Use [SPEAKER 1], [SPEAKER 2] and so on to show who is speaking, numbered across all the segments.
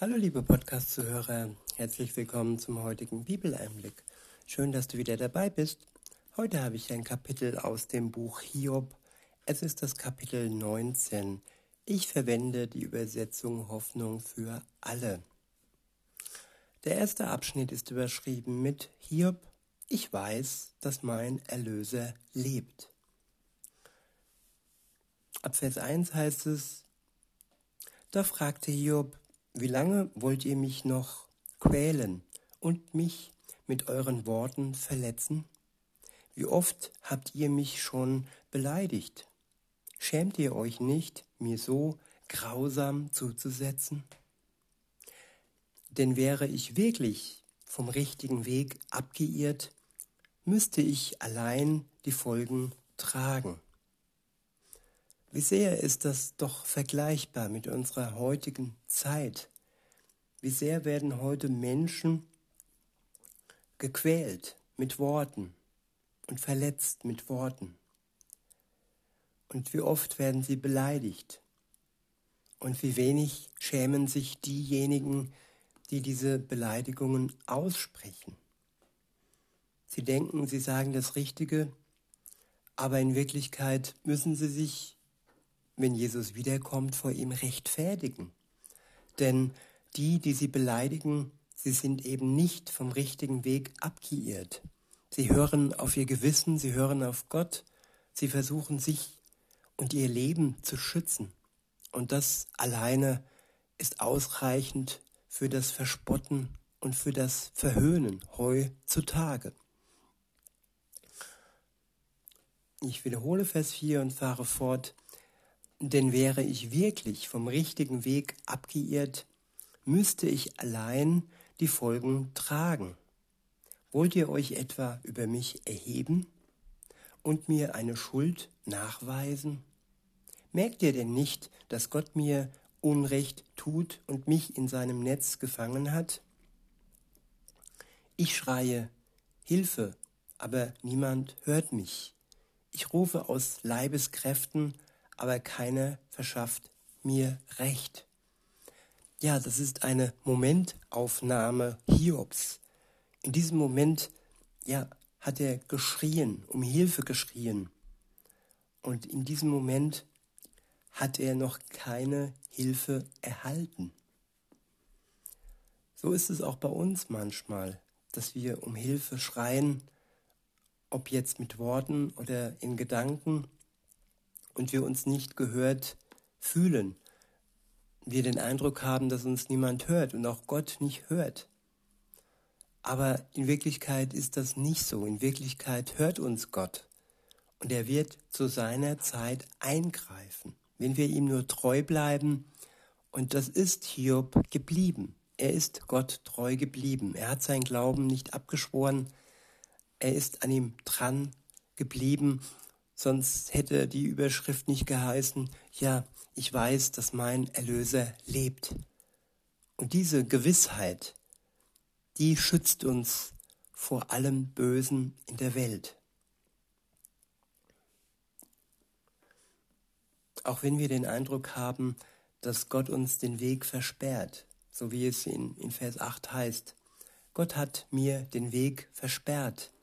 [SPEAKER 1] Hallo liebe Podcast-Zuhörer, herzlich willkommen zum heutigen Bibeleinblick. Schön, dass du wieder dabei bist. Heute habe ich ein Kapitel aus dem Buch Hiob. Es ist das Kapitel 19. Ich verwende die Übersetzung Hoffnung für alle. Der erste Abschnitt ist überschrieben mit Hiob, ich weiß, dass mein Erlöser lebt. Ab Vers 1 heißt es, da fragte Hiob, wie lange wollt ihr mich noch quälen und mich mit euren Worten verletzen? Wie oft habt ihr mich schon beleidigt? Schämt ihr euch nicht, mir so grausam zuzusetzen? Denn wäre ich wirklich vom richtigen Weg abgeirrt, müsste ich allein die Folgen tragen. Wie sehr ist das doch vergleichbar mit unserer heutigen Zeit? Wie sehr werden heute Menschen gequält mit Worten und verletzt mit Worten? Und wie oft werden sie beleidigt? Und wie wenig schämen sich diejenigen, die diese Beleidigungen aussprechen? Sie denken, sie sagen das Richtige, aber in Wirklichkeit müssen sie sich wenn Jesus wiederkommt, vor ihm rechtfertigen. Denn die, die sie beleidigen, sie sind eben nicht vom richtigen Weg abgeirrt. Sie hören auf ihr Gewissen, sie hören auf Gott, sie versuchen sich und ihr Leben zu schützen. Und das alleine ist ausreichend für das Verspotten und für das Verhöhnen heutzutage. Ich wiederhole Vers 4 und fahre fort. Denn wäre ich wirklich vom richtigen Weg abgeirrt, müsste ich allein die Folgen tragen. Wollt ihr euch etwa über mich erheben und mir eine Schuld nachweisen? Merkt ihr denn nicht, dass Gott mir Unrecht tut und mich in seinem Netz gefangen hat? Ich schreie Hilfe, aber niemand hört mich. Ich rufe aus Leibeskräften, aber keiner verschafft mir Recht. Ja, das ist eine Momentaufnahme Hiobs. In diesem Moment, ja, hat er geschrien, um Hilfe geschrien. Und in diesem Moment hat er noch keine Hilfe erhalten. So ist es auch bei uns manchmal, dass wir um Hilfe schreien, ob jetzt mit Worten oder in Gedanken und wir uns nicht gehört fühlen. Wir den Eindruck haben, dass uns niemand hört und auch Gott nicht hört. Aber in Wirklichkeit ist das nicht so. In Wirklichkeit hört uns Gott. Und er wird zu seiner Zeit eingreifen, wenn wir ihm nur treu bleiben. Und das ist Hiob geblieben. Er ist Gott treu geblieben. Er hat sein Glauben nicht abgeschworen. Er ist an ihm dran geblieben Sonst hätte die Überschrift nicht geheißen, ja, ich weiß, dass mein Erlöser lebt. Und diese Gewissheit, die schützt uns vor allem Bösen in der Welt. Auch wenn wir den Eindruck haben, dass Gott uns den Weg versperrt, so wie es in, in Vers 8 heißt, Gott hat mir den Weg versperrt.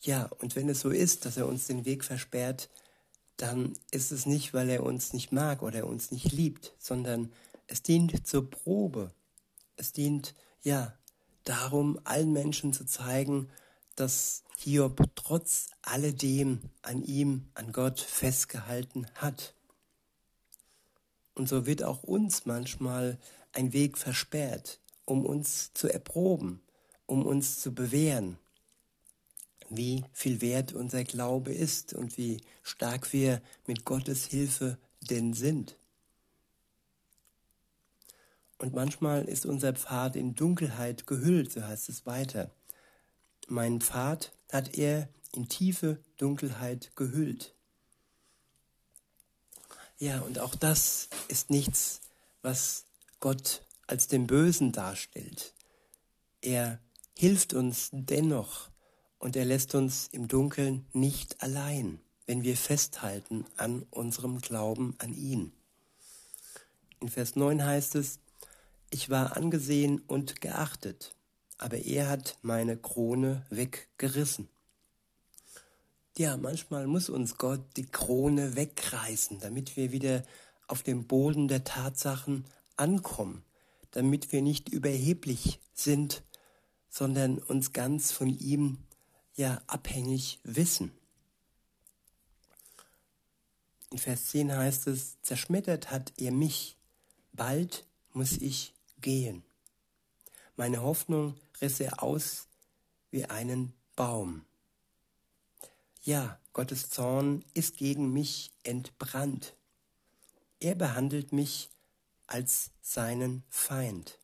[SPEAKER 1] Ja, und wenn es so ist, dass er uns den Weg versperrt, dann ist es nicht, weil er uns nicht mag oder uns nicht liebt, sondern es dient zur Probe. Es dient, ja, darum, allen Menschen zu zeigen, dass Hiob trotz alledem an ihm, an Gott festgehalten hat. Und so wird auch uns manchmal ein Weg versperrt, um uns zu erproben, um uns zu bewähren wie viel wert unser Glaube ist und wie stark wir mit Gottes Hilfe denn sind. Und manchmal ist unser Pfad in Dunkelheit gehüllt, so heißt es weiter. Mein Pfad hat er in tiefe Dunkelheit gehüllt. Ja, und auch das ist nichts, was Gott als den Bösen darstellt. Er hilft uns dennoch, und er lässt uns im Dunkeln nicht allein, wenn wir festhalten an unserem Glauben an ihn. In Vers 9 heißt es, Ich war angesehen und geachtet, aber er hat meine Krone weggerissen. Ja, manchmal muss uns Gott die Krone wegreißen, damit wir wieder auf dem Boden der Tatsachen ankommen, damit wir nicht überheblich sind, sondern uns ganz von ihm ja abhängig wissen. In Vers 10 heißt es, zerschmettert hat er mich, bald muss ich gehen. Meine Hoffnung riss er aus wie einen Baum. Ja, Gottes Zorn ist gegen mich entbrannt. Er behandelt mich als seinen Feind.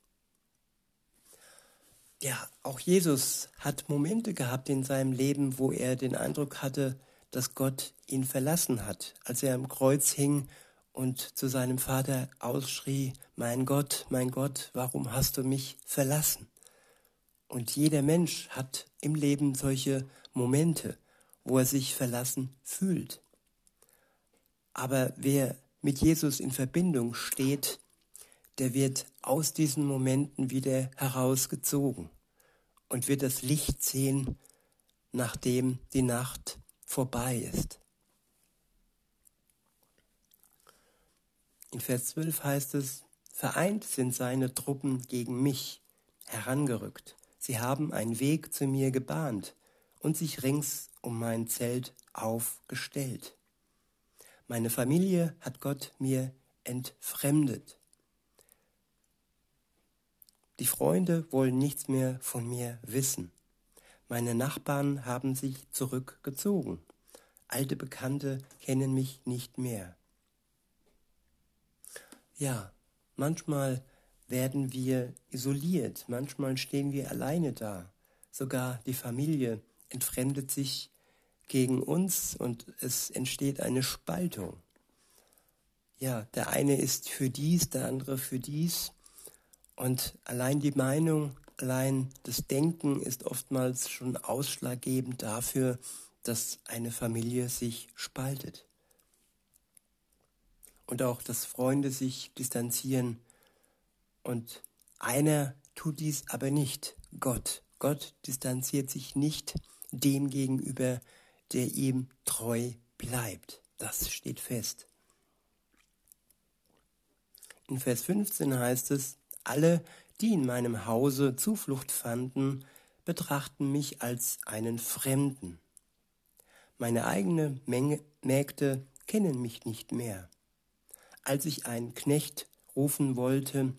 [SPEAKER 1] Ja, auch Jesus hat Momente gehabt in seinem Leben, wo er den Eindruck hatte, dass Gott ihn verlassen hat, als er am Kreuz hing und zu seinem Vater ausschrie, mein Gott, mein Gott, warum hast du mich verlassen? Und jeder Mensch hat im Leben solche Momente, wo er sich verlassen fühlt. Aber wer mit Jesus in Verbindung steht, der wird aus diesen Momenten wieder herausgezogen und wird das Licht sehen, nachdem die Nacht vorbei ist. In Vers 12 heißt es, Vereint sind seine Truppen gegen mich herangerückt. Sie haben einen Weg zu mir gebahnt und sich rings um mein Zelt aufgestellt. Meine Familie hat Gott mir entfremdet. Die Freunde wollen nichts mehr von mir wissen. Meine Nachbarn haben sich zurückgezogen. Alte Bekannte kennen mich nicht mehr. Ja, manchmal werden wir isoliert, manchmal stehen wir alleine da. Sogar die Familie entfremdet sich gegen uns und es entsteht eine Spaltung. Ja, der eine ist für dies, der andere für dies. Und allein die Meinung allein das Denken ist oftmals schon ausschlaggebend dafür, dass eine Familie sich spaltet. Und auch, dass Freunde sich distanzieren. Und einer tut dies aber nicht, Gott. Gott distanziert sich nicht dem gegenüber, der ihm treu bleibt. Das steht fest. In Vers 15 heißt es, alle, die in meinem Hause Zuflucht fanden, betrachten mich als einen Fremden. Meine eigene Menge Mägde kennen mich nicht mehr. Als ich einen Knecht rufen wollte,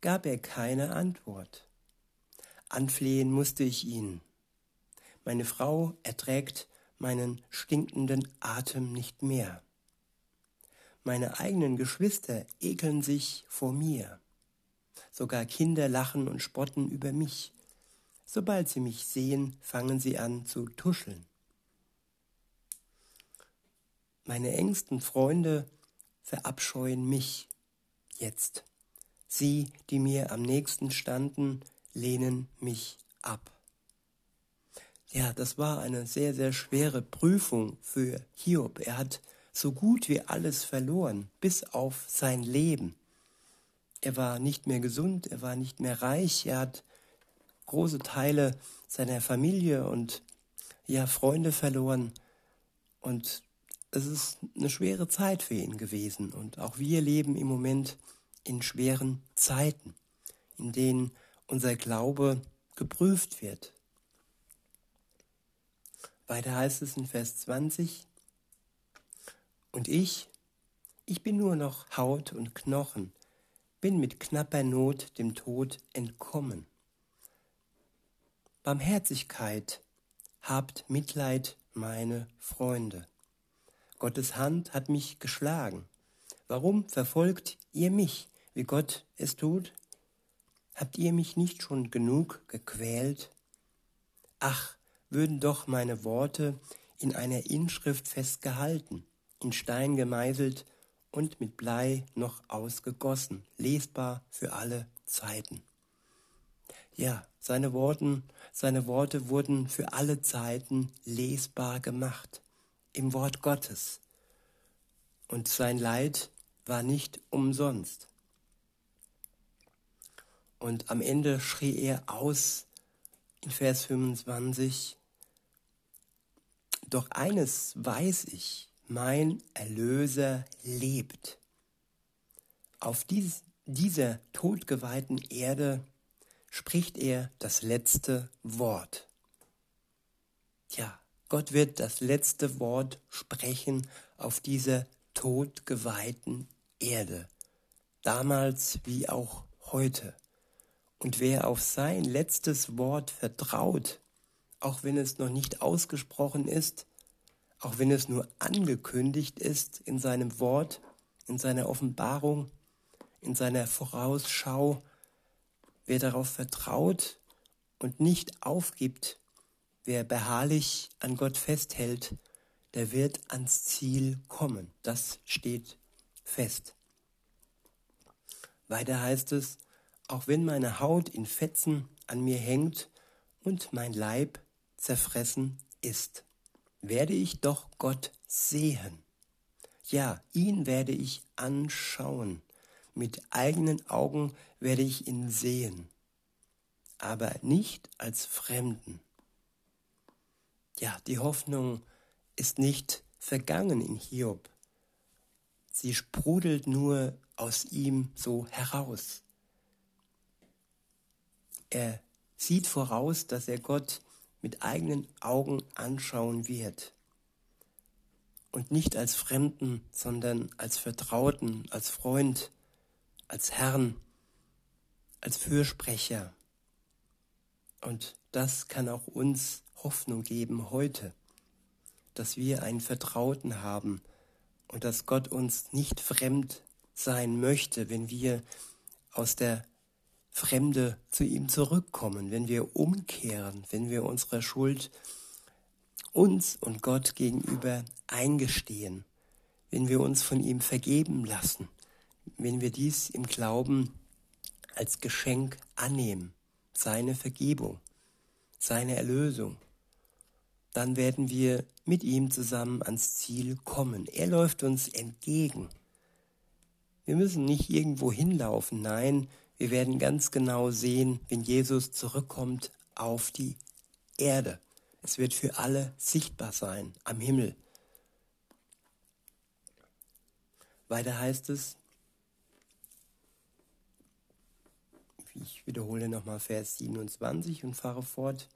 [SPEAKER 1] gab er keine Antwort. Anflehen musste ich ihn. Meine Frau erträgt meinen stinkenden Atem nicht mehr. Meine eigenen Geschwister ekeln sich vor mir. Sogar Kinder lachen und spotten über mich. Sobald sie mich sehen, fangen sie an zu tuscheln. Meine engsten Freunde verabscheuen mich jetzt. Sie, die mir am nächsten standen, lehnen mich ab. Ja, das war eine sehr, sehr schwere Prüfung für Hiob. Er hat so gut wie alles verloren, bis auf sein Leben. Er war nicht mehr gesund, er war nicht mehr reich, er hat große Teile seiner Familie und ja, Freunde verloren. Und es ist eine schwere Zeit für ihn gewesen. Und auch wir leben im Moment in schweren Zeiten, in denen unser Glaube geprüft wird. Weiter heißt es in Vers 20, und ich, ich bin nur noch Haut und Knochen, bin mit knapper Not dem Tod entkommen. Barmherzigkeit, habt Mitleid, meine Freunde. Gottes Hand hat mich geschlagen. Warum verfolgt ihr mich, wie Gott es tut? Habt ihr mich nicht schon genug gequält? Ach, würden doch meine Worte in einer Inschrift festgehalten, in Stein gemeißelt und mit Blei noch ausgegossen, lesbar für alle Zeiten. Ja, seine, Worten, seine Worte wurden für alle Zeiten lesbar gemacht, im Wort Gottes. Und sein Leid war nicht umsonst. Und am Ende schrie er aus in Vers 25, Doch eines weiß ich, mein Erlöser lebt. Auf dies, dieser todgeweihten Erde spricht er das letzte Wort. Ja, Gott wird das letzte Wort sprechen auf dieser todgeweihten Erde, damals wie auch heute. Und wer auf sein letztes Wort vertraut, auch wenn es noch nicht ausgesprochen ist, auch wenn es nur angekündigt ist in seinem Wort, in seiner Offenbarung, in seiner Vorausschau, wer darauf vertraut und nicht aufgibt, wer beharrlich an Gott festhält, der wird ans Ziel kommen. Das steht fest. Weiter heißt es, auch wenn meine Haut in Fetzen an mir hängt und mein Leib zerfressen ist werde ich doch Gott sehen. Ja, ihn werde ich anschauen. Mit eigenen Augen werde ich ihn sehen, aber nicht als Fremden. Ja, die Hoffnung ist nicht vergangen in Hiob. Sie sprudelt nur aus ihm so heraus. Er sieht voraus, dass er Gott mit eigenen Augen anschauen wird. Und nicht als Fremden, sondern als Vertrauten, als Freund, als Herrn, als Fürsprecher. Und das kann auch uns Hoffnung geben heute, dass wir einen Vertrauten haben und dass Gott uns nicht fremd sein möchte, wenn wir aus der Fremde zu ihm zurückkommen, wenn wir umkehren, wenn wir unsere Schuld uns und Gott gegenüber eingestehen, wenn wir uns von ihm vergeben lassen, wenn wir dies im Glauben als Geschenk annehmen, seine Vergebung, seine Erlösung, dann werden wir mit ihm zusammen ans Ziel kommen. Er läuft uns entgegen. Wir müssen nicht irgendwo hinlaufen, nein, wir werden ganz genau sehen, wenn Jesus zurückkommt auf die Erde. Es wird für alle sichtbar sein am Himmel. Weiter heißt es, ich wiederhole nochmal Vers 27 und fahre fort.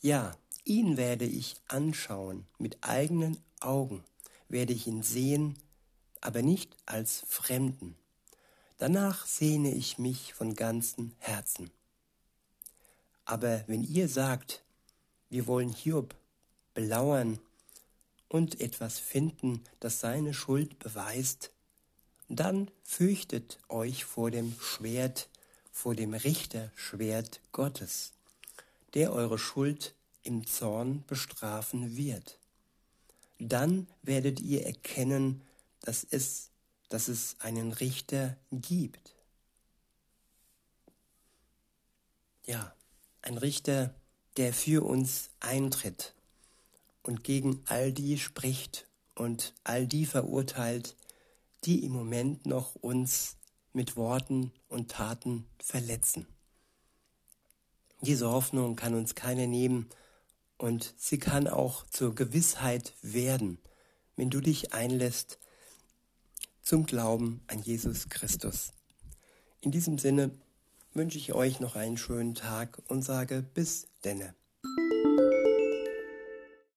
[SPEAKER 1] Ja, ihn werde ich anschauen mit eigenen Augen, werde ich ihn sehen, aber nicht als Fremden. Danach sehne ich mich von ganzem Herzen. Aber wenn ihr sagt, wir wollen Hiob belauern und etwas finden, das seine Schuld beweist, dann fürchtet euch vor dem Schwert, vor dem Richterschwert Gottes, der eure Schuld im Zorn bestrafen wird. Dann werdet ihr erkennen, dass es dass es einen Richter gibt. Ja, ein Richter, der für uns eintritt und gegen all die spricht und all die verurteilt, die im Moment noch uns mit Worten und Taten verletzen. Diese Hoffnung kann uns keine nehmen und sie kann auch zur Gewissheit werden, wenn du dich einlässt zum Glauben an Jesus Christus. In diesem Sinne wünsche ich euch noch einen schönen Tag und sage bis denne.